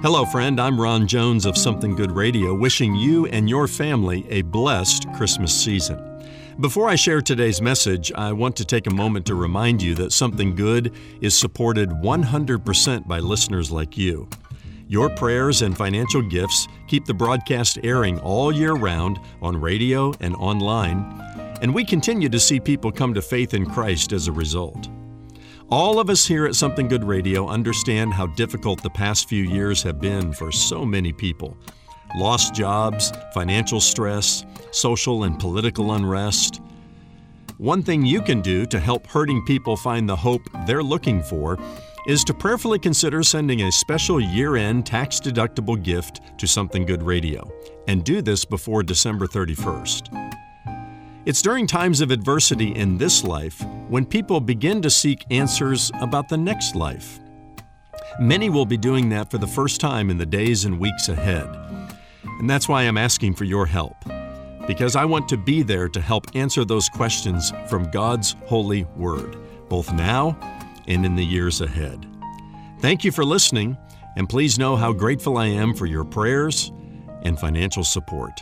Hello, friend. I'm Ron Jones of Something Good Radio, wishing you and your family a blessed Christmas season. Before I share today's message, I want to take a moment to remind you that Something Good is supported 100% by listeners like you. Your prayers and financial gifts keep the broadcast airing all year round on radio and online, and we continue to see people come to faith in Christ as a result. All of us here at Something Good Radio understand how difficult the past few years have been for so many people. Lost jobs, financial stress, social and political unrest. One thing you can do to help hurting people find the hope they're looking for is to prayerfully consider sending a special year end tax deductible gift to Something Good Radio, and do this before December 31st. It's during times of adversity in this life when people begin to seek answers about the next life. Many will be doing that for the first time in the days and weeks ahead. And that's why I'm asking for your help, because I want to be there to help answer those questions from God's holy word, both now and in the years ahead. Thank you for listening, and please know how grateful I am for your prayers and financial support.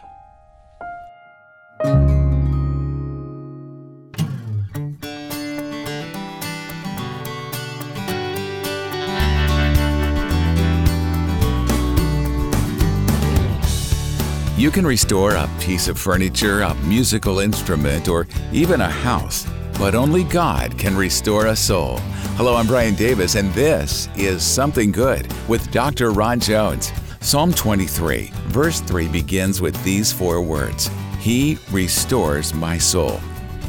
You can restore a piece of furniture, a musical instrument, or even a house, but only God can restore a soul. Hello, I'm Brian Davis, and this is Something Good with Dr. Ron Jones. Psalm 23, verse 3 begins with these four words He restores my soul.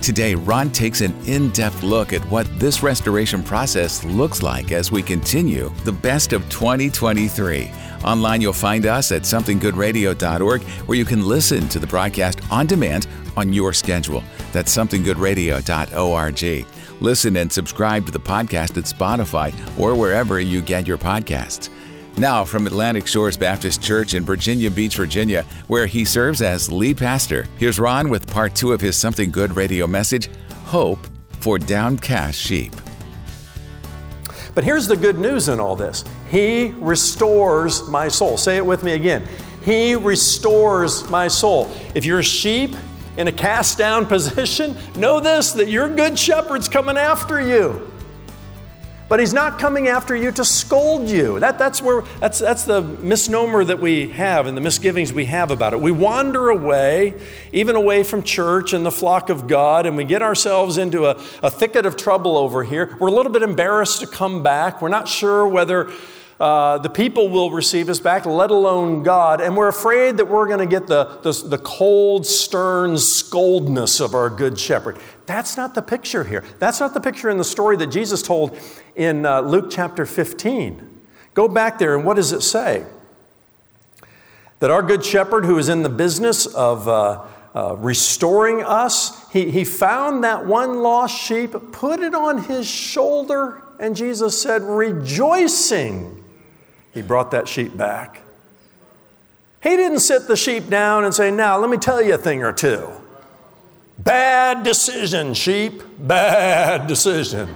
Today, Ron takes an in depth look at what this restoration process looks like as we continue the best of 2023. Online, you'll find us at somethinggoodradio.org, where you can listen to the broadcast on demand on your schedule. That's somethinggoodradio.org. Listen and subscribe to the podcast at Spotify or wherever you get your podcasts. Now, from Atlantic Shores Baptist Church in Virginia Beach, Virginia, where he serves as lead pastor, here's Ron with part two of his Something Good radio message Hope for Downcast Sheep. But here's the good news in all this He restores my soul. Say it with me again. He restores my soul. If you're a sheep in a cast down position, know this that your good shepherd's coming after you. But he's not coming after you to scold you. That, that's, where, that's, that's the misnomer that we have and the misgivings we have about it. We wander away, even away from church and the flock of God, and we get ourselves into a, a thicket of trouble over here. We're a little bit embarrassed to come back. We're not sure whether uh, the people will receive us back, let alone God. And we're afraid that we're going to get the, the, the, cold, stern scoldness of our good shepherd. That's not the picture here. That's not the picture in the story that Jesus told in uh, Luke chapter 15. Go back there, and what does it say? That our good shepherd, who is in the business of uh, uh, restoring us, he, he found that one lost sheep, put it on his shoulder, and Jesus said, rejoicing he brought that sheep back. He didn't sit the sheep down and say, Now, let me tell you a thing or two. Bad decision, sheep, bad decision.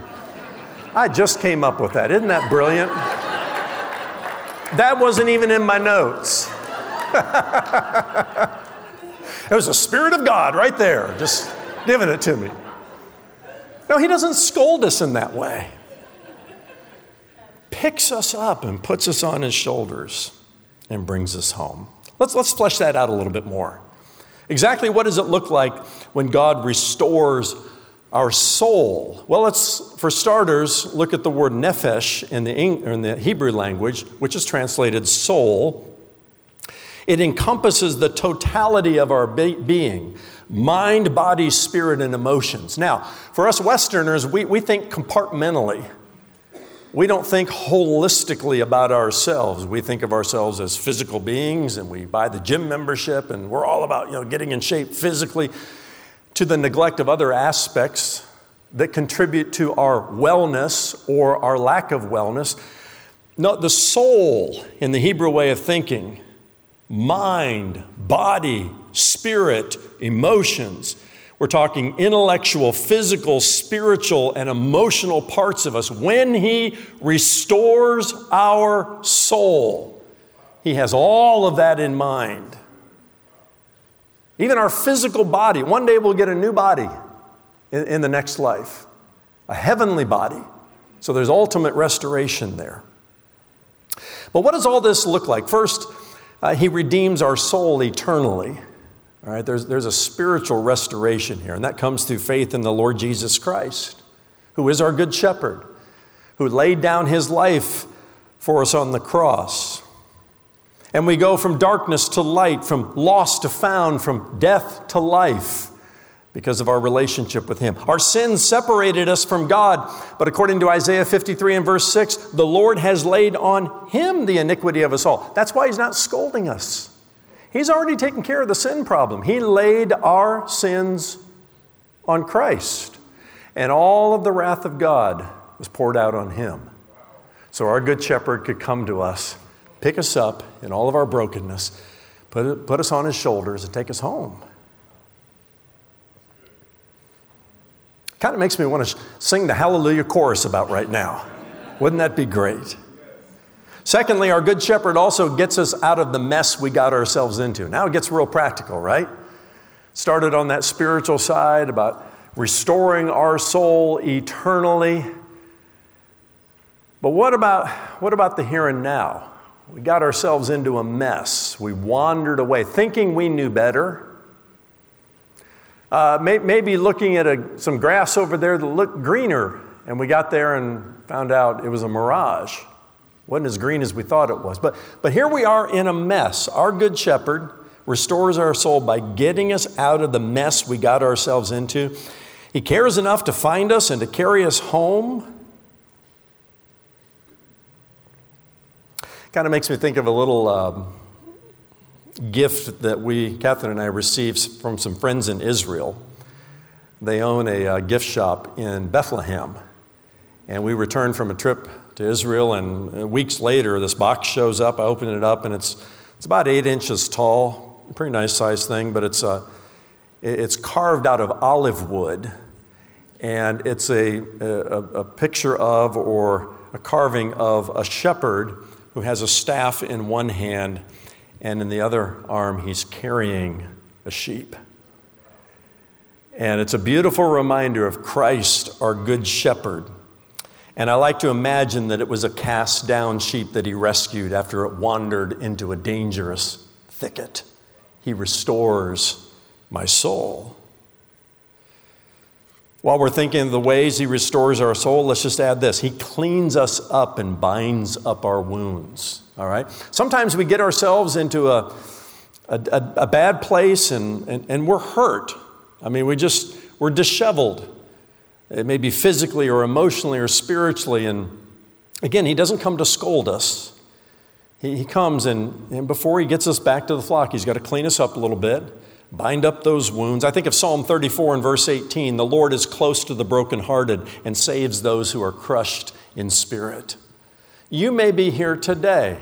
I just came up with that. Isn't that brilliant? That wasn't even in my notes. it was the Spirit of God right there, just giving it to me. No, He doesn't scold us in that way picks us up and puts us on his shoulders and brings us home. Let's, let's flesh that out a little bit more. Exactly what does it look like when God restores our soul? Well, let's, for starters, look at the word nephesh in the, in the Hebrew language, which is translated soul. It encompasses the totality of our be- being mind, body, spirit, and emotions. Now, for us Westerners, we, we think compartmentally we don't think holistically about ourselves. We think of ourselves as physical beings and we buy the gym membership and we're all about you know, getting in shape physically to the neglect of other aspects that contribute to our wellness or our lack of wellness. No, the soul in the Hebrew way of thinking, mind, body, spirit, emotions, we're talking intellectual, physical, spiritual, and emotional parts of us. When He restores our soul, He has all of that in mind. Even our physical body, one day we'll get a new body in, in the next life, a heavenly body. So there's ultimate restoration there. But what does all this look like? First, uh, he redeems our soul eternally. All right, there's, there's a spiritual restoration here, and that comes through faith in the Lord Jesus Christ, who is our good shepherd, who laid down his life for us on the cross. And we go from darkness to light, from lost to found, from death to life because of our relationship with Him. Our sins separated us from God, but according to Isaiah 53 and verse 6, the Lord has laid on Him the iniquity of us all. That's why He's not scolding us. He's already taken care of the sin problem. He laid our sins on Christ, and all of the wrath of God was poured out on Him. So our good shepherd could come to us, pick us up in all of our brokenness, put, put us on His shoulders, and take us home. Kind of makes me want to sing the Hallelujah chorus about right now. Wouldn't that be great? Secondly, our Good Shepherd also gets us out of the mess we got ourselves into. Now it gets real practical, right? Started on that spiritual side about restoring our soul eternally. But what about, what about the here and now? We got ourselves into a mess. We wandered away thinking we knew better uh, may, maybe looking at a, some grass over there that looked greener, and we got there and found out it was a mirage. Wasn't as green as we thought it was. But, but here we are in a mess. Our good shepherd restores our soul by getting us out of the mess we got ourselves into. He cares enough to find us and to carry us home. Kind of makes me think of a little. Um, gift that we, Catherine and I, received from some friends in Israel. They own a, uh, gift shop in Bethlehem. And we returned from a trip to Israel, and uh, weeks later, this box shows up. I open it up, and it's, it's about eight inches tall, pretty nice size thing, but it's, a, it's carved out of olive wood. And it's a, a, a picture of or a carving of a shepherd who has a staff in one hand and in the other arm, he's carrying a sheep. And it's a beautiful reminder of Christ, our good shepherd. And I like to imagine that it was a cast down sheep that he rescued after it wandered into a dangerous thicket. He restores my soul. While we're thinking of the ways he restores our soul, let's just add this He cleans us up and binds up our wounds all right? Sometimes we get ourselves into a, a, a bad place and, and, and we're hurt. I mean, we just, we're disheveled. It may be physically or emotionally or spiritually. And again, He doesn't come to scold us. He, he comes and, and before He gets us back to the flock, He's got to clean us up a little bit, bind up those wounds. I think of Psalm 34 and verse 18 the Lord is close to the brokenhearted and saves those who are crushed in spirit. You may be here today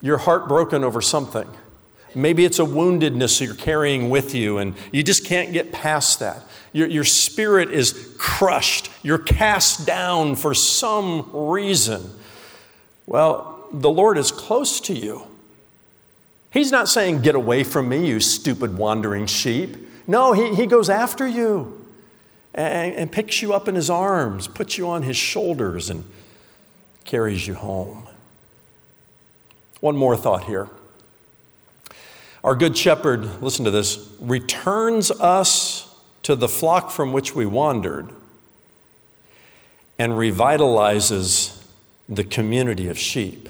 you're heartbroken over something. Maybe it's a woundedness you're carrying with you, and you just can't get past that. Your, your spirit is crushed. You're cast down for some reason. Well, the Lord is close to you. He's not saying, Get away from me, you stupid wandering sheep. No, He, he goes after you and, and picks you up in His arms, puts you on His shoulders, and carries you home. One more thought here. Our good shepherd, listen to this, returns us to the flock from which we wandered and revitalizes the community of sheep.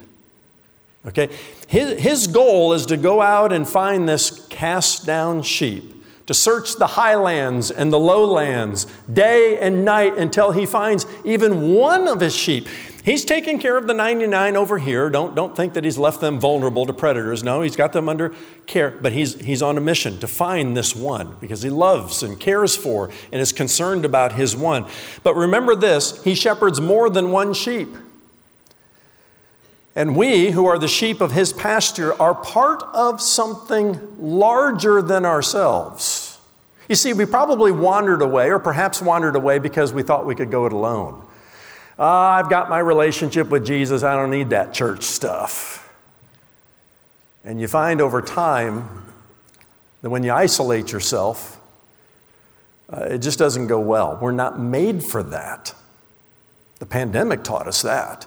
Okay? His, his goal is to go out and find this cast down sheep, to search the highlands and the lowlands day and night until he finds even one of his sheep. He's taking care of the 99 over here. Don't, don't think that he's left them vulnerable to predators. No, he's got them under care, but he's, he's on a mission to find this one because he loves and cares for and is concerned about his one. But remember this he shepherds more than one sheep. And we, who are the sheep of his pasture, are part of something larger than ourselves. You see, we probably wandered away, or perhaps wandered away because we thought we could go it alone. Oh, I've got my relationship with Jesus. I don't need that church stuff. And you find over time that when you isolate yourself, uh, it just doesn't go well. We're not made for that. The pandemic taught us that.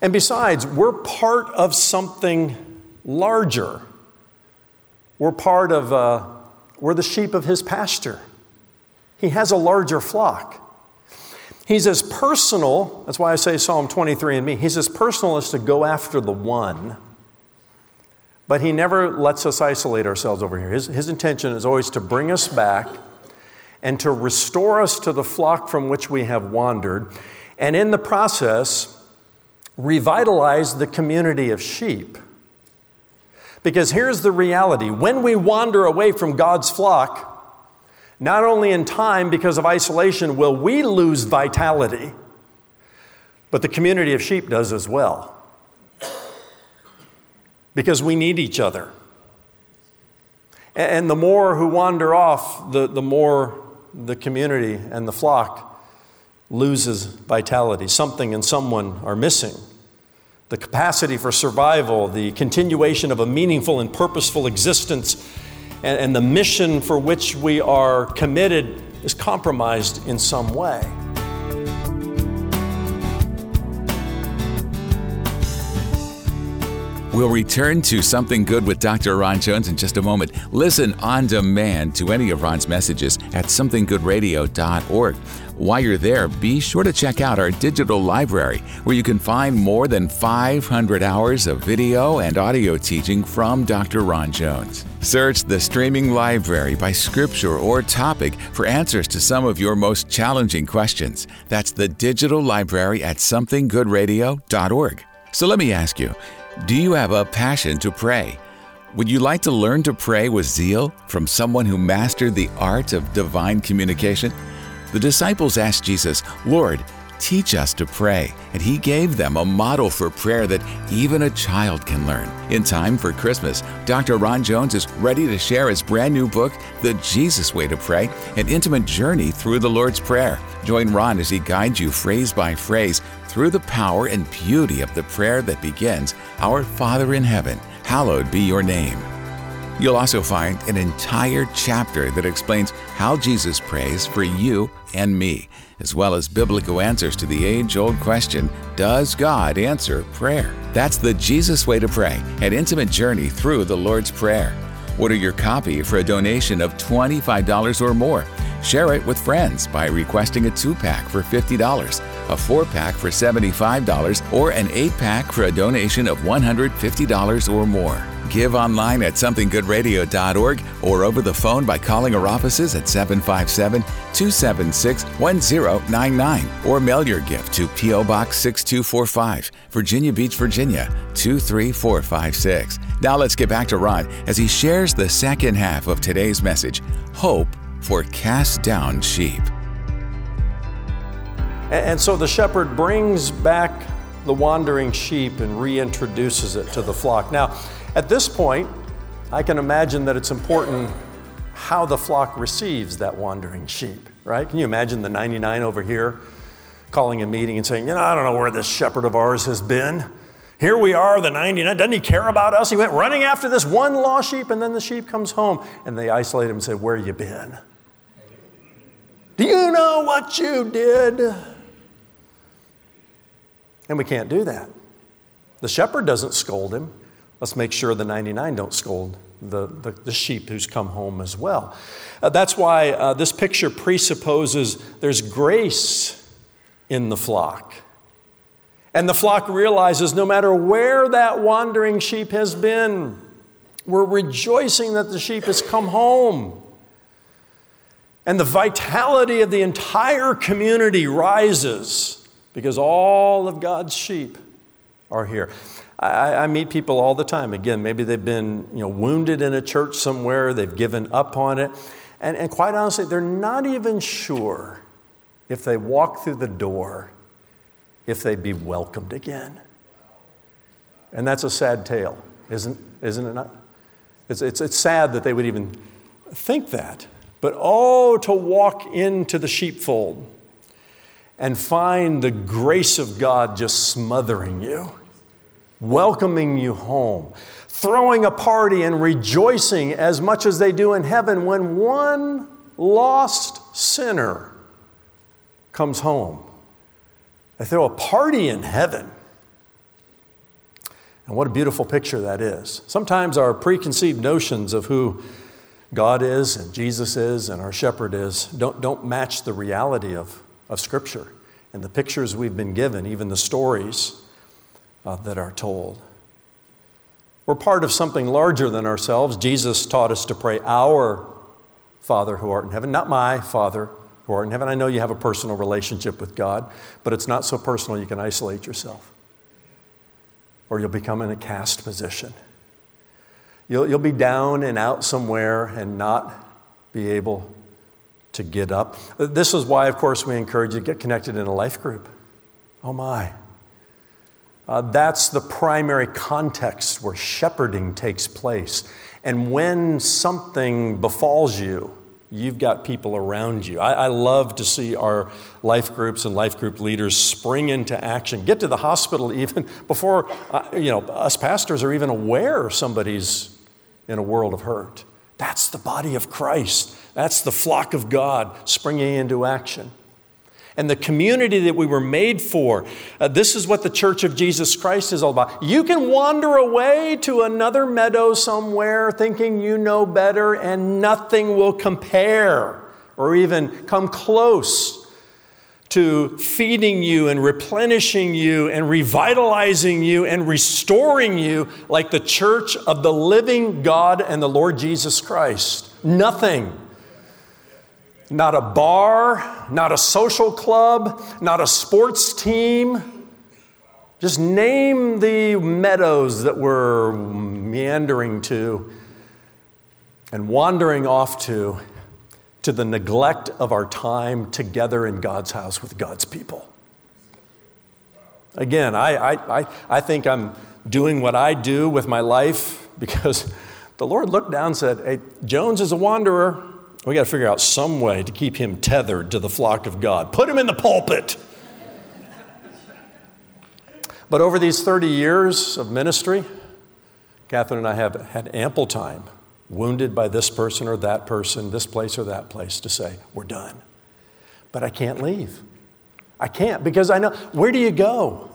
And besides, we're part of something larger. We're part of, uh, we're the sheep of his pasture. He has a larger flock. He's as personal, that's why I say Psalm 23 and me, he's as personal as to go after the one, but he never lets us isolate ourselves over here. His, his intention is always to bring us back and to restore us to the flock from which we have wandered, and in the process, revitalize the community of sheep. Because here's the reality when we wander away from God's flock, not only in time because of isolation will we lose vitality, but the community of sheep does as well. Because we need each other. And the more who wander off, the, the more the community and the flock loses vitality. Something and someone are missing. The capacity for survival, the continuation of a meaningful and purposeful existence and, and the mission for which we are committed is compromised in some way. We'll return to Something Good with Dr. Ron Jones in just a moment. Listen on demand to any of Ron's messages at somethinggoodradio.org. While you're there, be sure to check out our digital library where you can find more than 500 hours of video and audio teaching from Dr. Ron Jones. Search the streaming library by scripture or topic for answers to some of your most challenging questions. That's the digital library at somethinggoodradio.org. So let me ask you do you have a passion to pray? Would you like to learn to pray with zeal from someone who mastered the art of divine communication? The disciples asked Jesus, Lord, teach us to pray, and he gave them a model for prayer that even a child can learn. In time for Christmas, Dr. Ron Jones is ready to share his brand new book, The Jesus Way to Pray An Intimate Journey Through the Lord's Prayer. Join Ron as he guides you phrase by phrase through the power and beauty of the prayer that begins Our Father in Heaven, hallowed be your name. You'll also find an entire chapter that explains how Jesus prays for you and me, as well as biblical answers to the age old question Does God answer prayer? That's the Jesus Way to Pray, an intimate journey through the Lord's Prayer. Order your copy for a donation of $25 or more. Share it with friends by requesting a two pack for $50, a four pack for $75, or an eight pack for a donation of $150 or more. Give online at somethinggoodradio.org or over the phone by calling our offices at 757 276 1099 or mail your gift to P.O. Box 6245, Virginia Beach, Virginia 23456. Now let's get back to Ron as he shares the second half of today's message Hope for Cast Down Sheep. And so the shepherd brings back the wandering sheep and reintroduces it to the flock. Now, at this point, I can imagine that it's important how the flock receives that wandering sheep, right? Can you imagine the 99 over here calling a meeting and saying, You know, I don't know where this shepherd of ours has been. Here we are, the 99. Doesn't he care about us? He went running after this one lost sheep, and then the sheep comes home, and they isolate him and say, Where you been? Do you know what you did? And we can't do that. The shepherd doesn't scold him. Let's make sure the 99 don't scold the, the, the sheep who's come home as well. Uh, that's why uh, this picture presupposes there's grace in the flock. And the flock realizes no matter where that wandering sheep has been, we're rejoicing that the sheep has come home. And the vitality of the entire community rises because all of God's sheep are here. I, I, meet people all the time. Again, maybe they've been you know, wounded in a church somewhere, they've given up on it. And, and quite honestly, they're not even sure if they walk through the door, if they'd be welcomed again. And that's a sad tale, isn't, isn't it not? It's, it's, it's sad that they would even think that. But oh, to walk into the sheepfold and find the grace of God just smothering you welcoming you home, throwing a party and rejoicing as much as they do in heaven when one lost sinner comes home. They throw a party in heaven. And what a beautiful picture that is. Sometimes our preconceived notions of who God is and Jesus is and our shepherd is don't, don't match the reality of, of Scripture and the pictures we've been given, even the stories uh, that are told. We're part of something larger than ourselves. Jesus taught us to pray, Our Father who art in heaven, not my Father who art in heaven. I know you have a personal relationship with God, but it's not so personal you can isolate yourself or you'll become in a cast position. You'll, you'll be down and out somewhere and not be able to get up. This is why, of course, we encourage you to get connected in a life group. Oh my. Uh, that's the primary context where shepherding takes place. And when something befalls you, you've got people around you. I, I, love to see our life groups and life group leaders spring into action, get to the hospital even before uh, you know us pastors are even aware somebody's in a world of hurt. That's the body of Christ. That's the flock of God springing into action and the community that we were made for. Uh, this is what the Church of Jesus Christ is all about. You can wander away to another meadow somewhere thinking you know better, and nothing will compare or even come close to feeding you and replenishing you and revitalizing you and restoring you like the church of the living God and the Lord Jesus Christ. Nothing not a bar, not a social club, not a sports team. Just name the meadows that we're meandering to and wandering off to, to the neglect of our time together in God's house with God's people. Again, I, I, I, I think I'm doing what I do with my life because the Lord looked down and said, Hey, Jones is a wanderer. We got to figure out some way to keep him tethered to the flock of God. Put him in the pulpit. But over these 30 years of ministry, Catherine and I have had ample time, wounded by this person or that person, this place or that place, to say, we're done. But I can't leave. I can't because I know where do you go?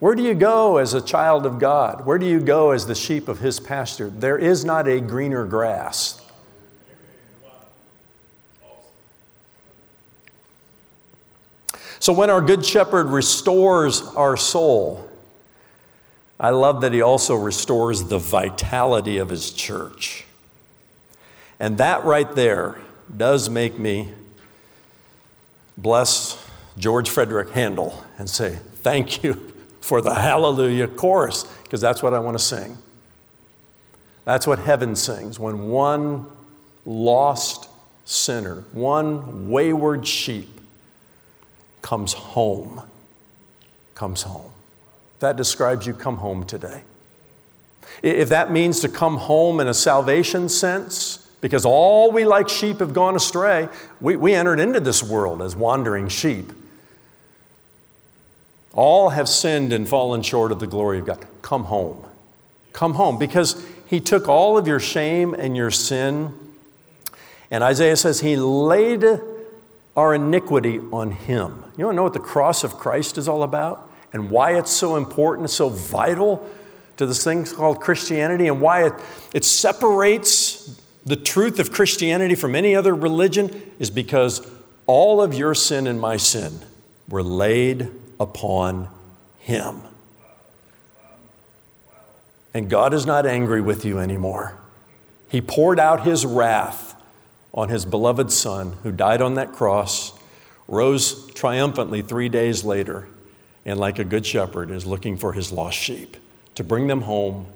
Where do you go as a child of God? Where do you go as the sheep of his pasture? There is not a greener grass. So when our Good Shepherd restores our soul, I love that he also restores the vitality of his church. And that right there does make me bless George Frederick Handel and say, Thank you for the Hallelujah chorus, because that's what I want to sing. That's what heaven sings when one lost sinner, one wayward sheep, comes home. Comes home. That describes you, come home today. If that means to come home in a salvation sense, because all we like sheep have gone astray, we, we entered into this world as wandering sheep. All have sinned and fallen short of the glory of God. Come home. Come home because He took all of your shame and your sin. And Isaiah says He laid our iniquity on Him. You want to know what the cross of Christ is all about and why it's so important, so vital to this thing called Christianity and why it, it separates the truth of Christianity from any other religion is because all of your sin and my sin were laid upon Him. And God is not angry with you anymore. He poured out His wrath on his beloved Son who died on that cross, rose triumphantly three days later, and like a good shepherd is looking for his lost sheep to bring them home.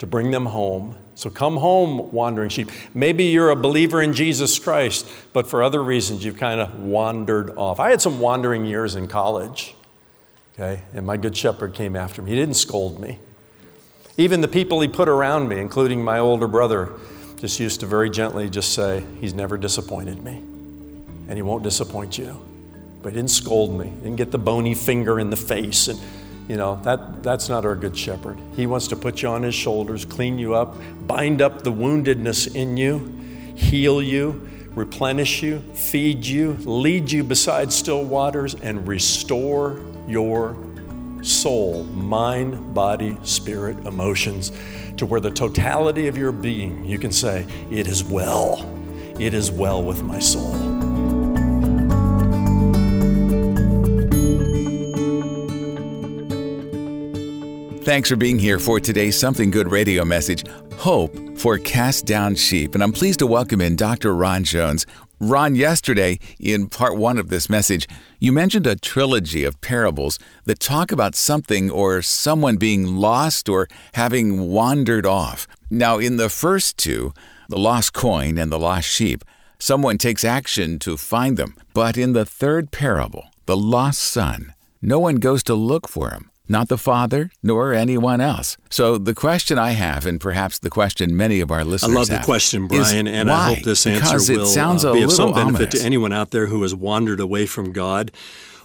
To bring them home. So come home, wandering sheep. Maybe you're a believer in Jesus Christ, but for other reasons you've kind of wandered off. I had some wandering years in college, okay, and my good shepherd came after me. He didn't scold me. Even the people he put around me, including my older brother, just used to very gently just say, He's never disappointed me, and He won't disappoint you. But He didn't scold me, didn't get the bony finger in the face and you know, that, that's not our good shepherd. He wants to put you on his shoulders, clean you up, bind up the woundedness in you, heal you, replenish you, feed you, lead you beside still waters, and restore your soul, mind, body, spirit, emotions to where the totality of your being, you can say, It is well. It is well with my soul. Thanks for being here for today's Something Good radio message Hope for Cast Down Sheep. And I'm pleased to welcome in Dr. Ron Jones. Ron, yesterday, in part one of this message, you mentioned a trilogy of parables that talk about something or someone being lost or having wandered off. Now, in the first two, the lost coin and the lost sheep, someone takes action to find them. But in the third parable, the lost son, no one goes to look for him not the Father, nor anyone else. So the question I have, and perhaps the question many of our listeners I love have, the question, Brian, and why? I hope this answer because will sounds uh, be of some benefit ominous. to anyone out there who has wandered away from God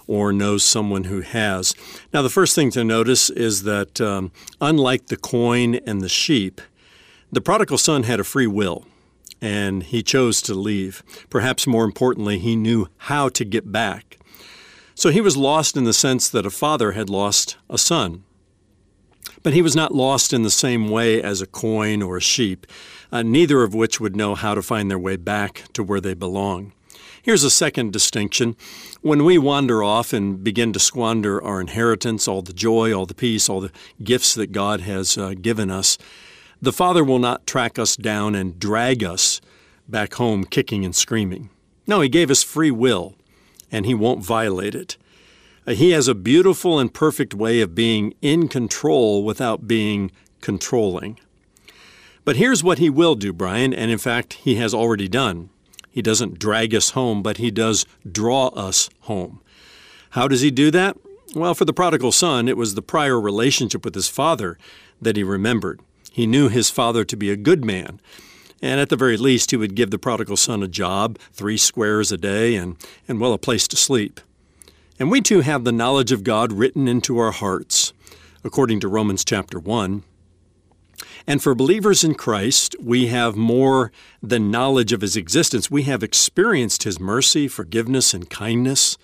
or knows someone who has. Now, the first thing to notice is that um, unlike the coin and the sheep, the prodigal son had a free will. And he chose to leave. Perhaps more importantly, he knew how to get back. So he was lost in the sense that a father had lost a son. But he was not lost in the same way as a coin or a sheep, uh, neither of which would know how to find their way back to where they belong. Here's a second distinction. When we wander off and begin to squander our inheritance, all the joy, all the peace, all the gifts that God has uh, given us, the Father will not track us down and drag us back home kicking and screaming. No, He gave us free will, and He won't violate it. Uh, He has a beautiful and perfect way of being in control without being controlling. But here's what He will do, Brian, and in fact, He has already done. He doesn't drag us home, but He does draw us home. How does He do that? Well, for the prodigal son, it was the prior relationship with his father that he remembered. He knew his father to be a good man, and at the very least, he would give the prodigal son a job, three squares a day, and, and well, a place to sleep. And we too have the knowledge of God written into our hearts, according to Romans chapter 1. And for believers in Christ, we have more than knowledge of His existence. We have experienced His mercy, forgiveness, and kindness.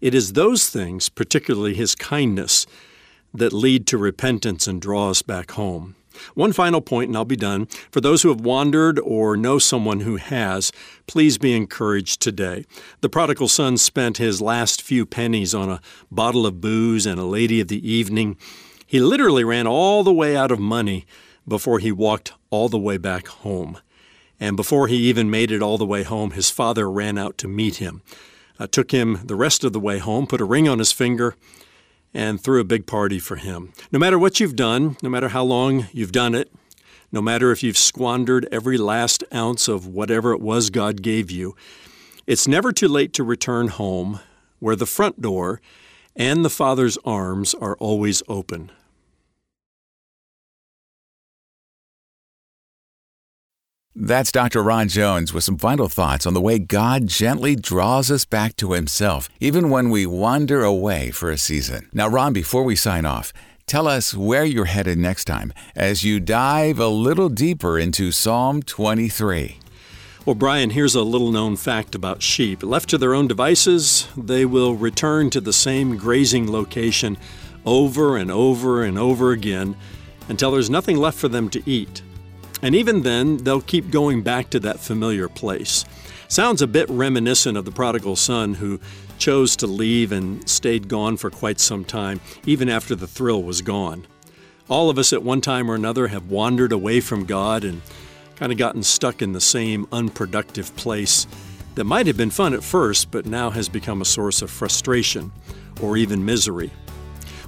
It is those things, particularly His kindness, that lead to repentance and draw us back home. One final point, and I'll be done. For those who have wandered or know someone who has, please be encouraged today. The prodigal son spent his last few pennies on a bottle of booze and a lady of the evening. He literally ran all the way out of money before he walked all the way back home. And before he even made it all the way home, his father ran out to meet him, uh, took him the rest of the way home, put a ring on his finger, and threw a big party for him. No matter what you've done, no matter how long you've done it, no matter if you've squandered every last ounce of whatever it was God gave you, it's never too late to return home where the front door and the Father's arms are always open. That's Dr. Ron Jones with some final thoughts on the way God gently draws us back to Himself, even when we wander away for a season. Now, Ron, before we sign off, tell us where you're headed next time as you dive a little deeper into Psalm 23. Well, Brian, here's a little known fact about sheep. Left to their own devices, they will return to the same grazing location over and over and over again until there's nothing left for them to eat. And even then, they'll keep going back to that familiar place. Sounds a bit reminiscent of the prodigal son who chose to leave and stayed gone for quite some time, even after the thrill was gone. All of us at one time or another have wandered away from God and kind of gotten stuck in the same unproductive place that might have been fun at first, but now has become a source of frustration or even misery.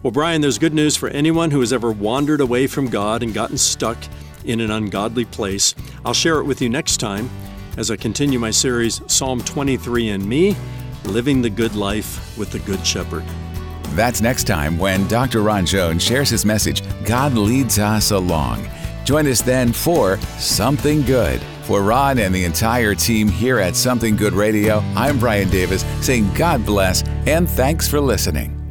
Well, Brian, there's good news for anyone who has ever wandered away from God and gotten stuck in an ungodly place. I'll share it with you next time as I continue my series, Psalm 23 and Me Living the Good Life with the Good Shepherd. That's next time when Dr. Ron Jones shares his message, God Leads Us Along. Join us then for Something Good. For Ron and the entire team here at Something Good Radio, I'm Brian Davis saying God bless and thanks for listening.